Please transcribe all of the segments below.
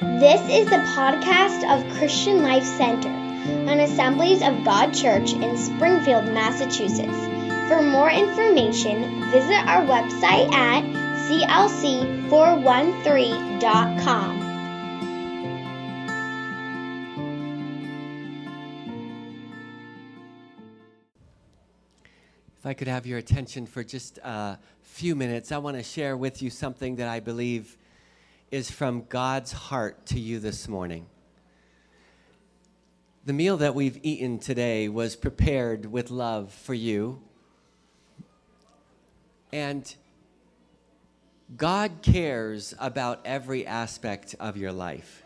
This is the podcast of Christian Life Center, an Assemblies of God church in Springfield, Massachusetts. For more information, visit our website at clc413.com. If I could have your attention for just a few minutes, I want to share with you something that I believe is from God's heart to you this morning. The meal that we've eaten today was prepared with love for you. And God cares about every aspect of your life.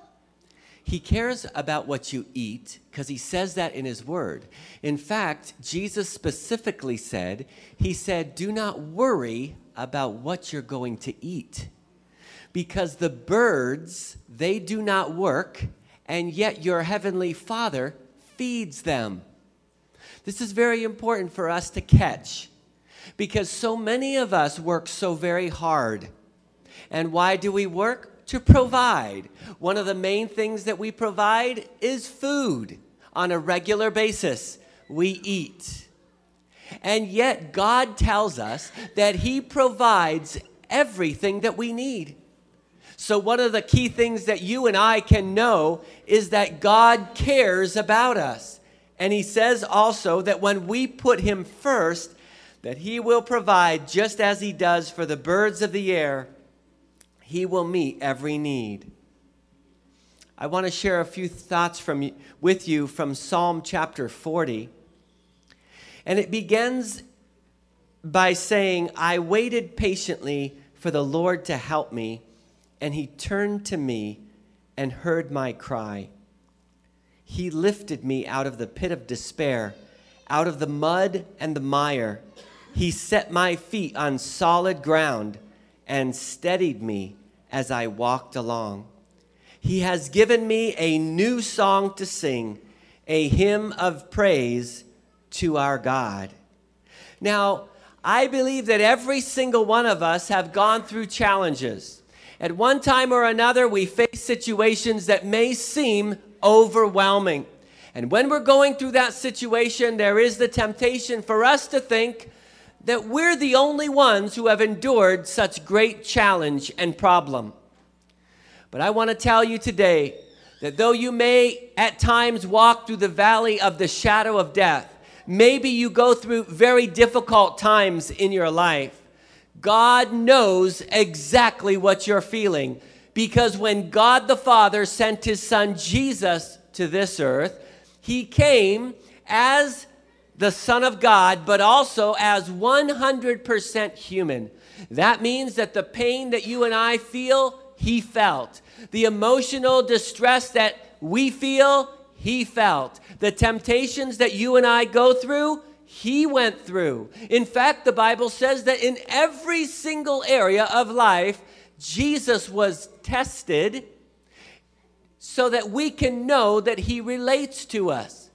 He cares about what you eat because he says that in his word. In fact, Jesus specifically said, He said, Do not worry about what you're going to eat because the birds, they do not work, and yet your heavenly Father feeds them. This is very important for us to catch because so many of us work so very hard. And why do we work? To provide. One of the main things that we provide is food on a regular basis. We eat. And yet, God tells us that He provides everything that we need. So, one of the key things that you and I can know is that God cares about us. And He says also that when we put Him first, that He will provide just as He does for the birds of the air, He will meet every need. I want to share a few thoughts from, with you from Psalm chapter 40. And it begins by saying, I waited patiently for the Lord to help me and he turned to me and heard my cry. He lifted me out of the pit of despair, out of the mud and the mire. He set my feet on solid ground and steadied me as I walked along. He has given me a new song to sing, a hymn of praise to our God. Now, I believe that every single one of us have gone through challenges. At one time or another, we face situations that may seem overwhelming. And when we're going through that situation, there is the temptation for us to think that we're the only ones who have endured such great challenge and problem. But I want to tell you today that though you may at times walk through the valley of the shadow of death, maybe you go through very difficult times in your life, God knows exactly what you're feeling because when God the Father sent his son Jesus to this earth, he came as the Son of God, but also as 100% human. That means that the pain that you and I feel, he felt. The emotional distress that we feel, he felt. The temptations that you and I go through, he went through. In fact, the Bible says that in every single area of life, Jesus was tested so that we can know that he relates to us.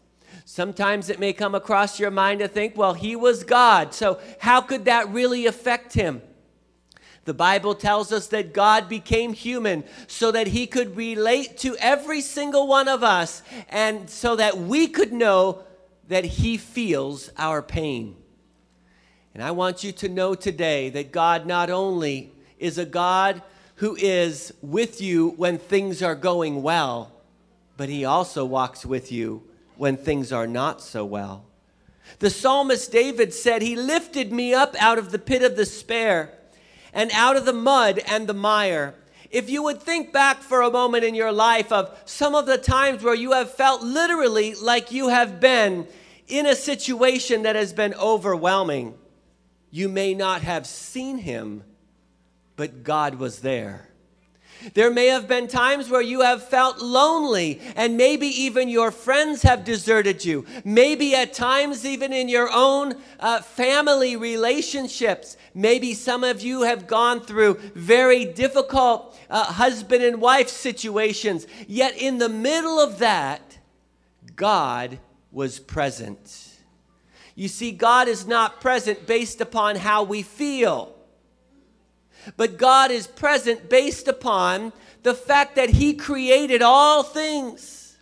Sometimes it may come across your mind to think, well, he was God, so how could that really affect him? The Bible tells us that God became human so that he could relate to every single one of us and so that we could know that He feels our pain. And I want you to know today that God not only is a God who is with you when things are going well, but He also walks with you when things are not so well. The psalmist David said, He lifted me up out of the pit of despair and out of the mud and the mire. If you would think back for a moment in your life of some of the times where you have felt literally like you have been in a situation that has been overwhelming, you may not have seen him, but God was there. There may have been times where you have felt lonely, and maybe even your friends have deserted you. Maybe at times, even in your own uh, family relationships. Maybe some of you have gone through very difficult uh, husband and wife situations. Yet, in the middle of that, God was present. You see, God is not present based upon how we feel, but God is present based upon the fact that He created all things.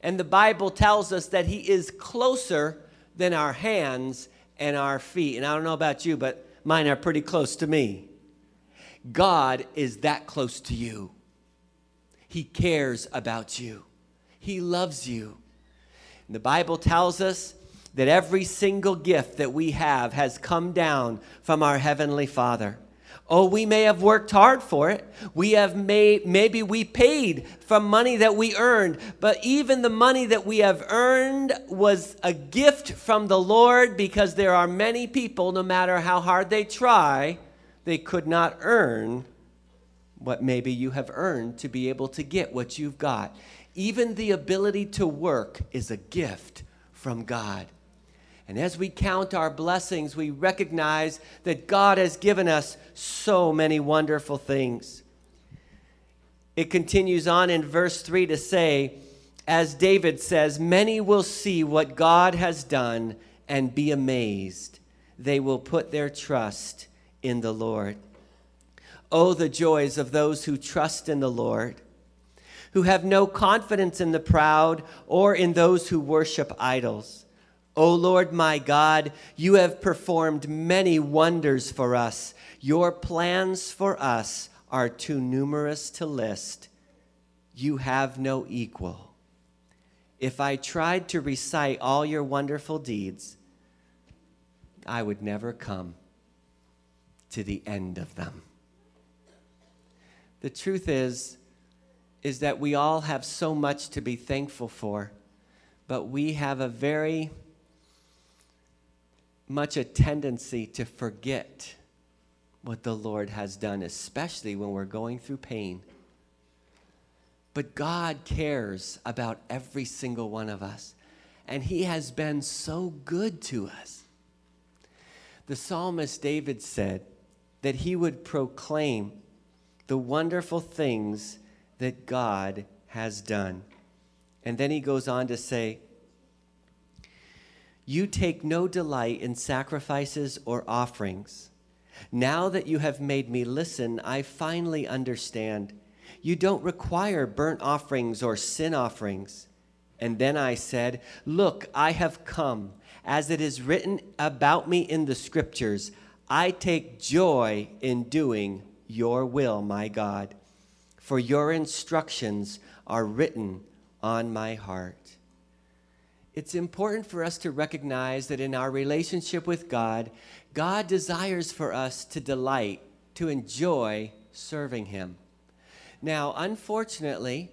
And the Bible tells us that He is closer than our hands and our feet. And I don't know about you, but mine are pretty close to me. God is that close to you. He cares about you, He loves you. And the Bible tells us that every single gift that we have has come down from our Heavenly Father. Oh, we may have worked hard for it. We have made, maybe we paid from money that we earned, but even the money that we have earned was a gift from the Lord because there are many people, no matter how hard they try, they could not earn what maybe you have earned to be able to get what you've got. Even the ability to work is a gift from God. And as we count our blessings, we recognize that God has given us so many wonderful things. It continues on in verse 3 to say, as David says, Many will see what God has done and be amazed. They will put their trust in the Lord. Oh, the joys of those who trust in the Lord, who have no confidence in the proud or in those who worship idols. O Lord my God, you have performed many wonders for us. Your plans for us are too numerous to list. You have no equal. If I tried to recite all your wonderful deeds, I would never come to the end of them. The truth is, is that we all have so much to be thankful for, but we have a very much a tendency to forget what the Lord has done, especially when we're going through pain. But God cares about every single one of us, and He has been so good to us. The psalmist David said that he would proclaim the wonderful things that God has done. And then he goes on to say, you take no delight in sacrifices or offerings. Now that you have made me listen, I finally understand. You don't require burnt offerings or sin offerings. And then I said, Look, I have come. As it is written about me in the scriptures, I take joy in doing your will, my God, for your instructions are written on my heart it's important for us to recognize that in our relationship with God, God desires for us to delight, to enjoy serving Him. Now, unfortunately,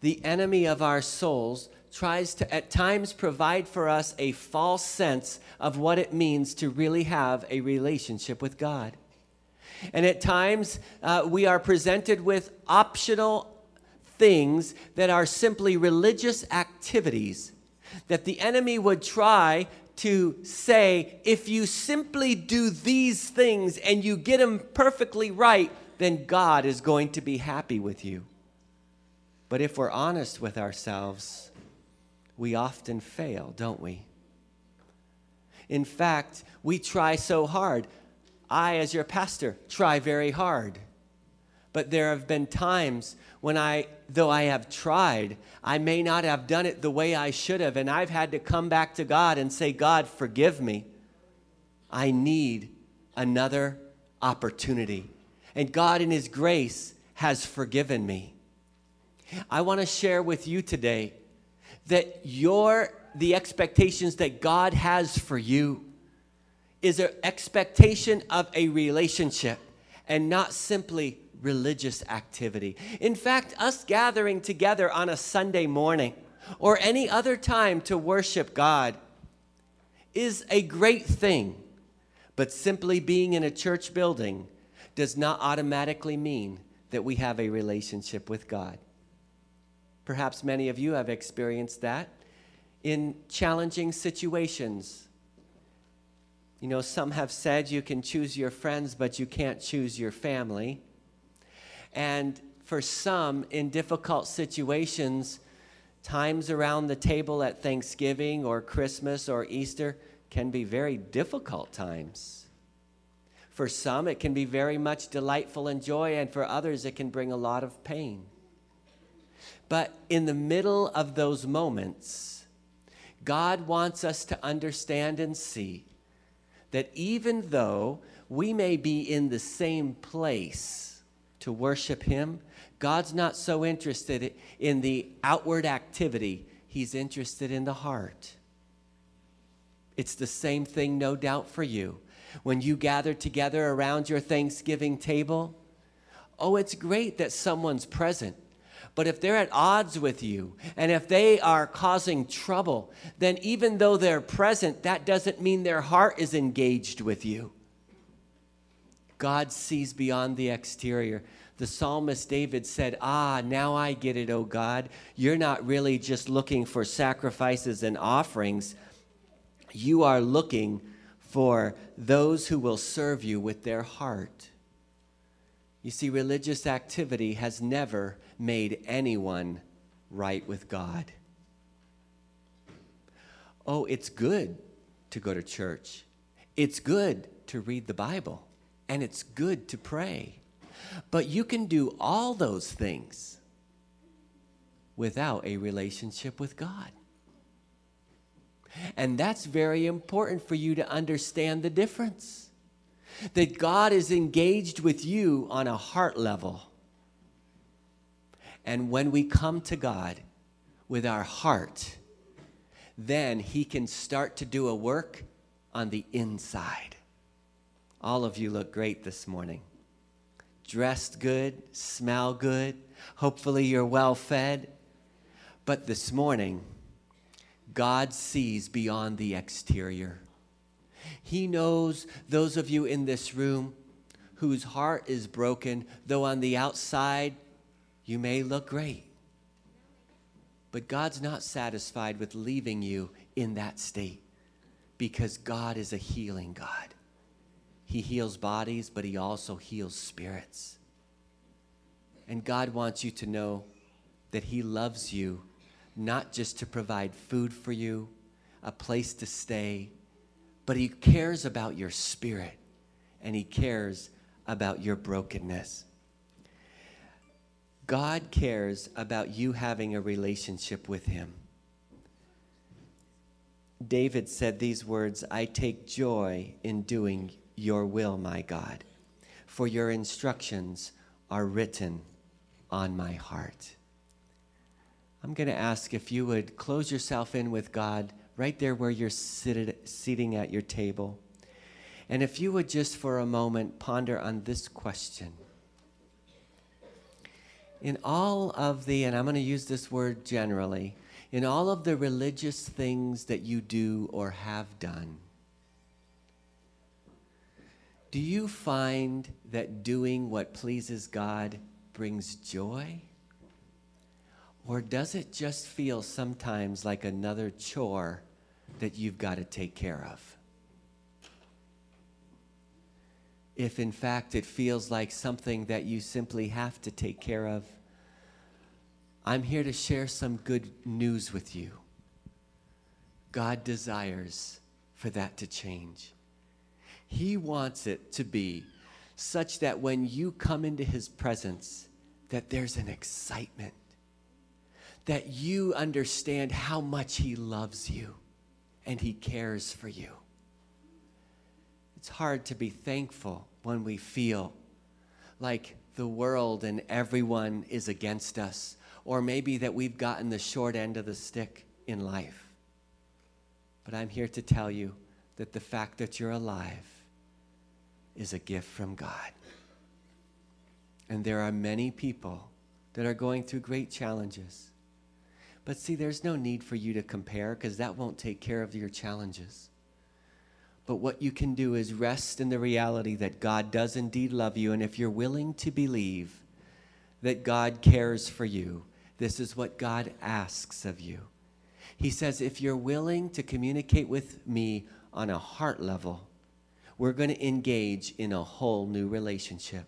the enemy of our souls tries to at times provide for us a false sense of what it means to really have a relationship with God. And at times, uh, we are presented with optional things that are simply religious activities that the enemy would try to say, if you simply do these things and you get them perfectly right, then God is going to be happy with you. But if we're honest with ourselves, we often fail, don't we? In fact, we try so hard. I, as your pastor, try very hard. But there have been times when I, though I have tried, I may not have done it the way I should have. And I've had to come back to God and say, God, forgive me. I need another opportunity. And God, in His grace, has forgiven me. I want to share with you today that your the expectations that God has for you is an expectation of a relationship and not simply religious activity. In fact, us gathering together on a Sunday morning or any other time to worship God is a great thing, but simply being in a church building does not automatically mean that we have a relationship with God. Perhaps many of you have experienced that in challenging situations. You know, some have said you can choose your friends, but you can't choose your family. And for some, in difficult situations, times around the table at Thanksgiving or Christmas or Easter can be very difficult times. For some, it can be very much delightful and joy, and for others, it can bring a lot of pain. But in the middle of those moments, God wants us to understand and see that even though we may be in the same place to worship Him, God's not so interested in the outward activity, He's interested in the heart. It's the same thing, no doubt, for you. When you gather together around your Thanksgiving table, oh, it's great that someone's present. But if they're at odds with you and if they are causing trouble, then even though they're present, that doesn't mean their heart is engaged with you. God sees beyond the exterior. The psalmist David said, Ah, now I get it, O God. You're not really just looking for sacrifices and offerings, you are looking for those who will serve you with their heart. You see, religious activity has never made anyone right with God. Oh, it's good to go to church. It's good to read the Bible. And it's good to pray. But you can do all those things without a relationship with God. And that's very important for you to understand the difference. That God is engaged with you on a heart level. And when we come to God with our heart, then He can start to do a work on the inside. All of you look great this morning. Dressed good, smell good. Hopefully, you're well fed. But this morning, God sees beyond the exterior. He knows those of you in this room whose heart is broken, though on the outside you may look great. But God's not satisfied with leaving you in that state because God is a healing God. He heals bodies, but He also heals spirits. And God wants you to know that He loves you not just to provide food for you, a place to stay, but He cares about your spirit and He cares about your brokenness. God cares about you having a relationship with Him. David said these words I take joy in doing your will, my God, for your instructions are written on my heart. I'm going to ask if you would close yourself in with God right there where you're seated, sitting at your table. And if you would just for a moment ponder on this question. In all of the, and I'm going to use this word generally, in all of the religious things that you do or have done, do you find that doing what pleases God brings joy? Or does it just feel sometimes like another chore that you've got to take care of? If in fact it feels like something that you simply have to take care of, I'm here to share some good news with you. God desires for that to change. He wants it to be such that when you come into his presence, that there's an excitement, that you understand how much he loves you and he cares for you. It's hard to be thankful when we feel like the world and everyone is against us, or maybe that we've gotten the short end of the stick in life. But I'm here to tell you that the fact that you're alive is a gift from God. And there are many people that are going through great challenges. But see, there's no need for you to compare because that won't take care of your challenges. But what you can do is rest in the reality that God does indeed love you. And if you're willing to believe that God cares for you, this is what God asks of you. He says, if you're willing to communicate with me on a heart level, we're going to engage in a whole new relationship.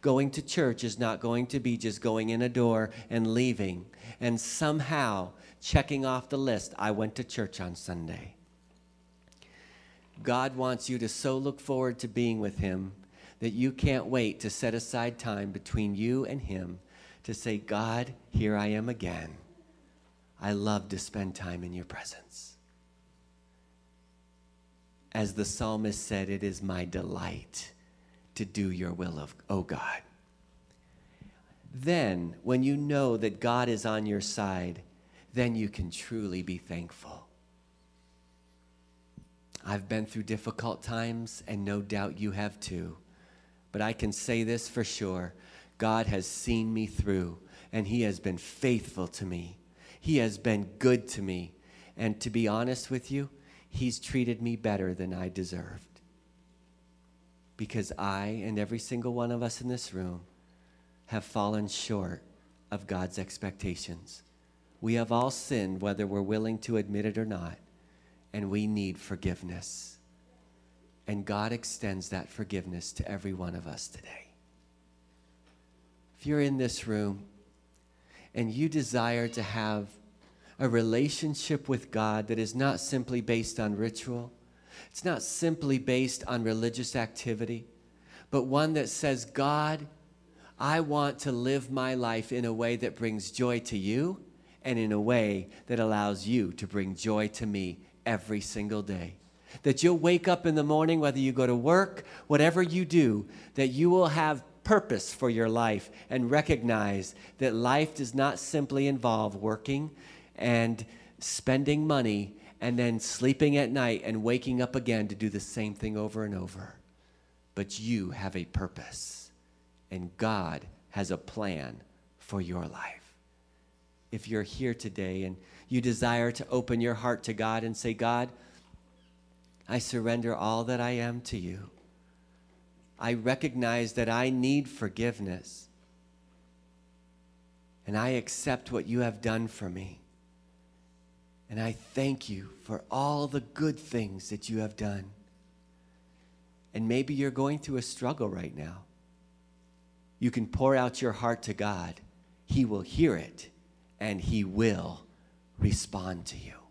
Going to church is not going to be just going in a door and leaving and somehow checking off the list I went to church on Sunday. God wants you to so look forward to being with Him that you can't wait to set aside time between you and Him to say, God, here I am again. I love to spend time in your presence. As the psalmist said, it is my delight to do your will of, oh God. Then, when you know that God is on your side, then you can truly be thankful. I've been through difficult times, and no doubt you have too. But I can say this for sure God has seen me through, and He has been faithful to me. He has been good to me. And to be honest with you, He's treated me better than I deserved. Because I and every single one of us in this room have fallen short of God's expectations. We have all sinned, whether we're willing to admit it or not, and we need forgiveness. And God extends that forgiveness to every one of us today. If you're in this room and you desire to have a relationship with God that is not simply based on ritual, it's not simply based on religious activity, but one that says, God, I want to live my life in a way that brings joy to you and in a way that allows you to bring joy to me every single day. That you'll wake up in the morning, whether you go to work, whatever you do, that you will have purpose for your life and recognize that life does not simply involve working and spending money and then sleeping at night and waking up again to do the same thing over and over. But you have a purpose, and God has a plan for your life. If you're here today and you desire to open your heart to God and say, God, I surrender all that I am to you. I recognize that I need forgiveness. And I accept what you have done for me. And I thank you for all the good things that you have done. And maybe you're going through a struggle right now. You can pour out your heart to God, He will hear it, and He will respond to you.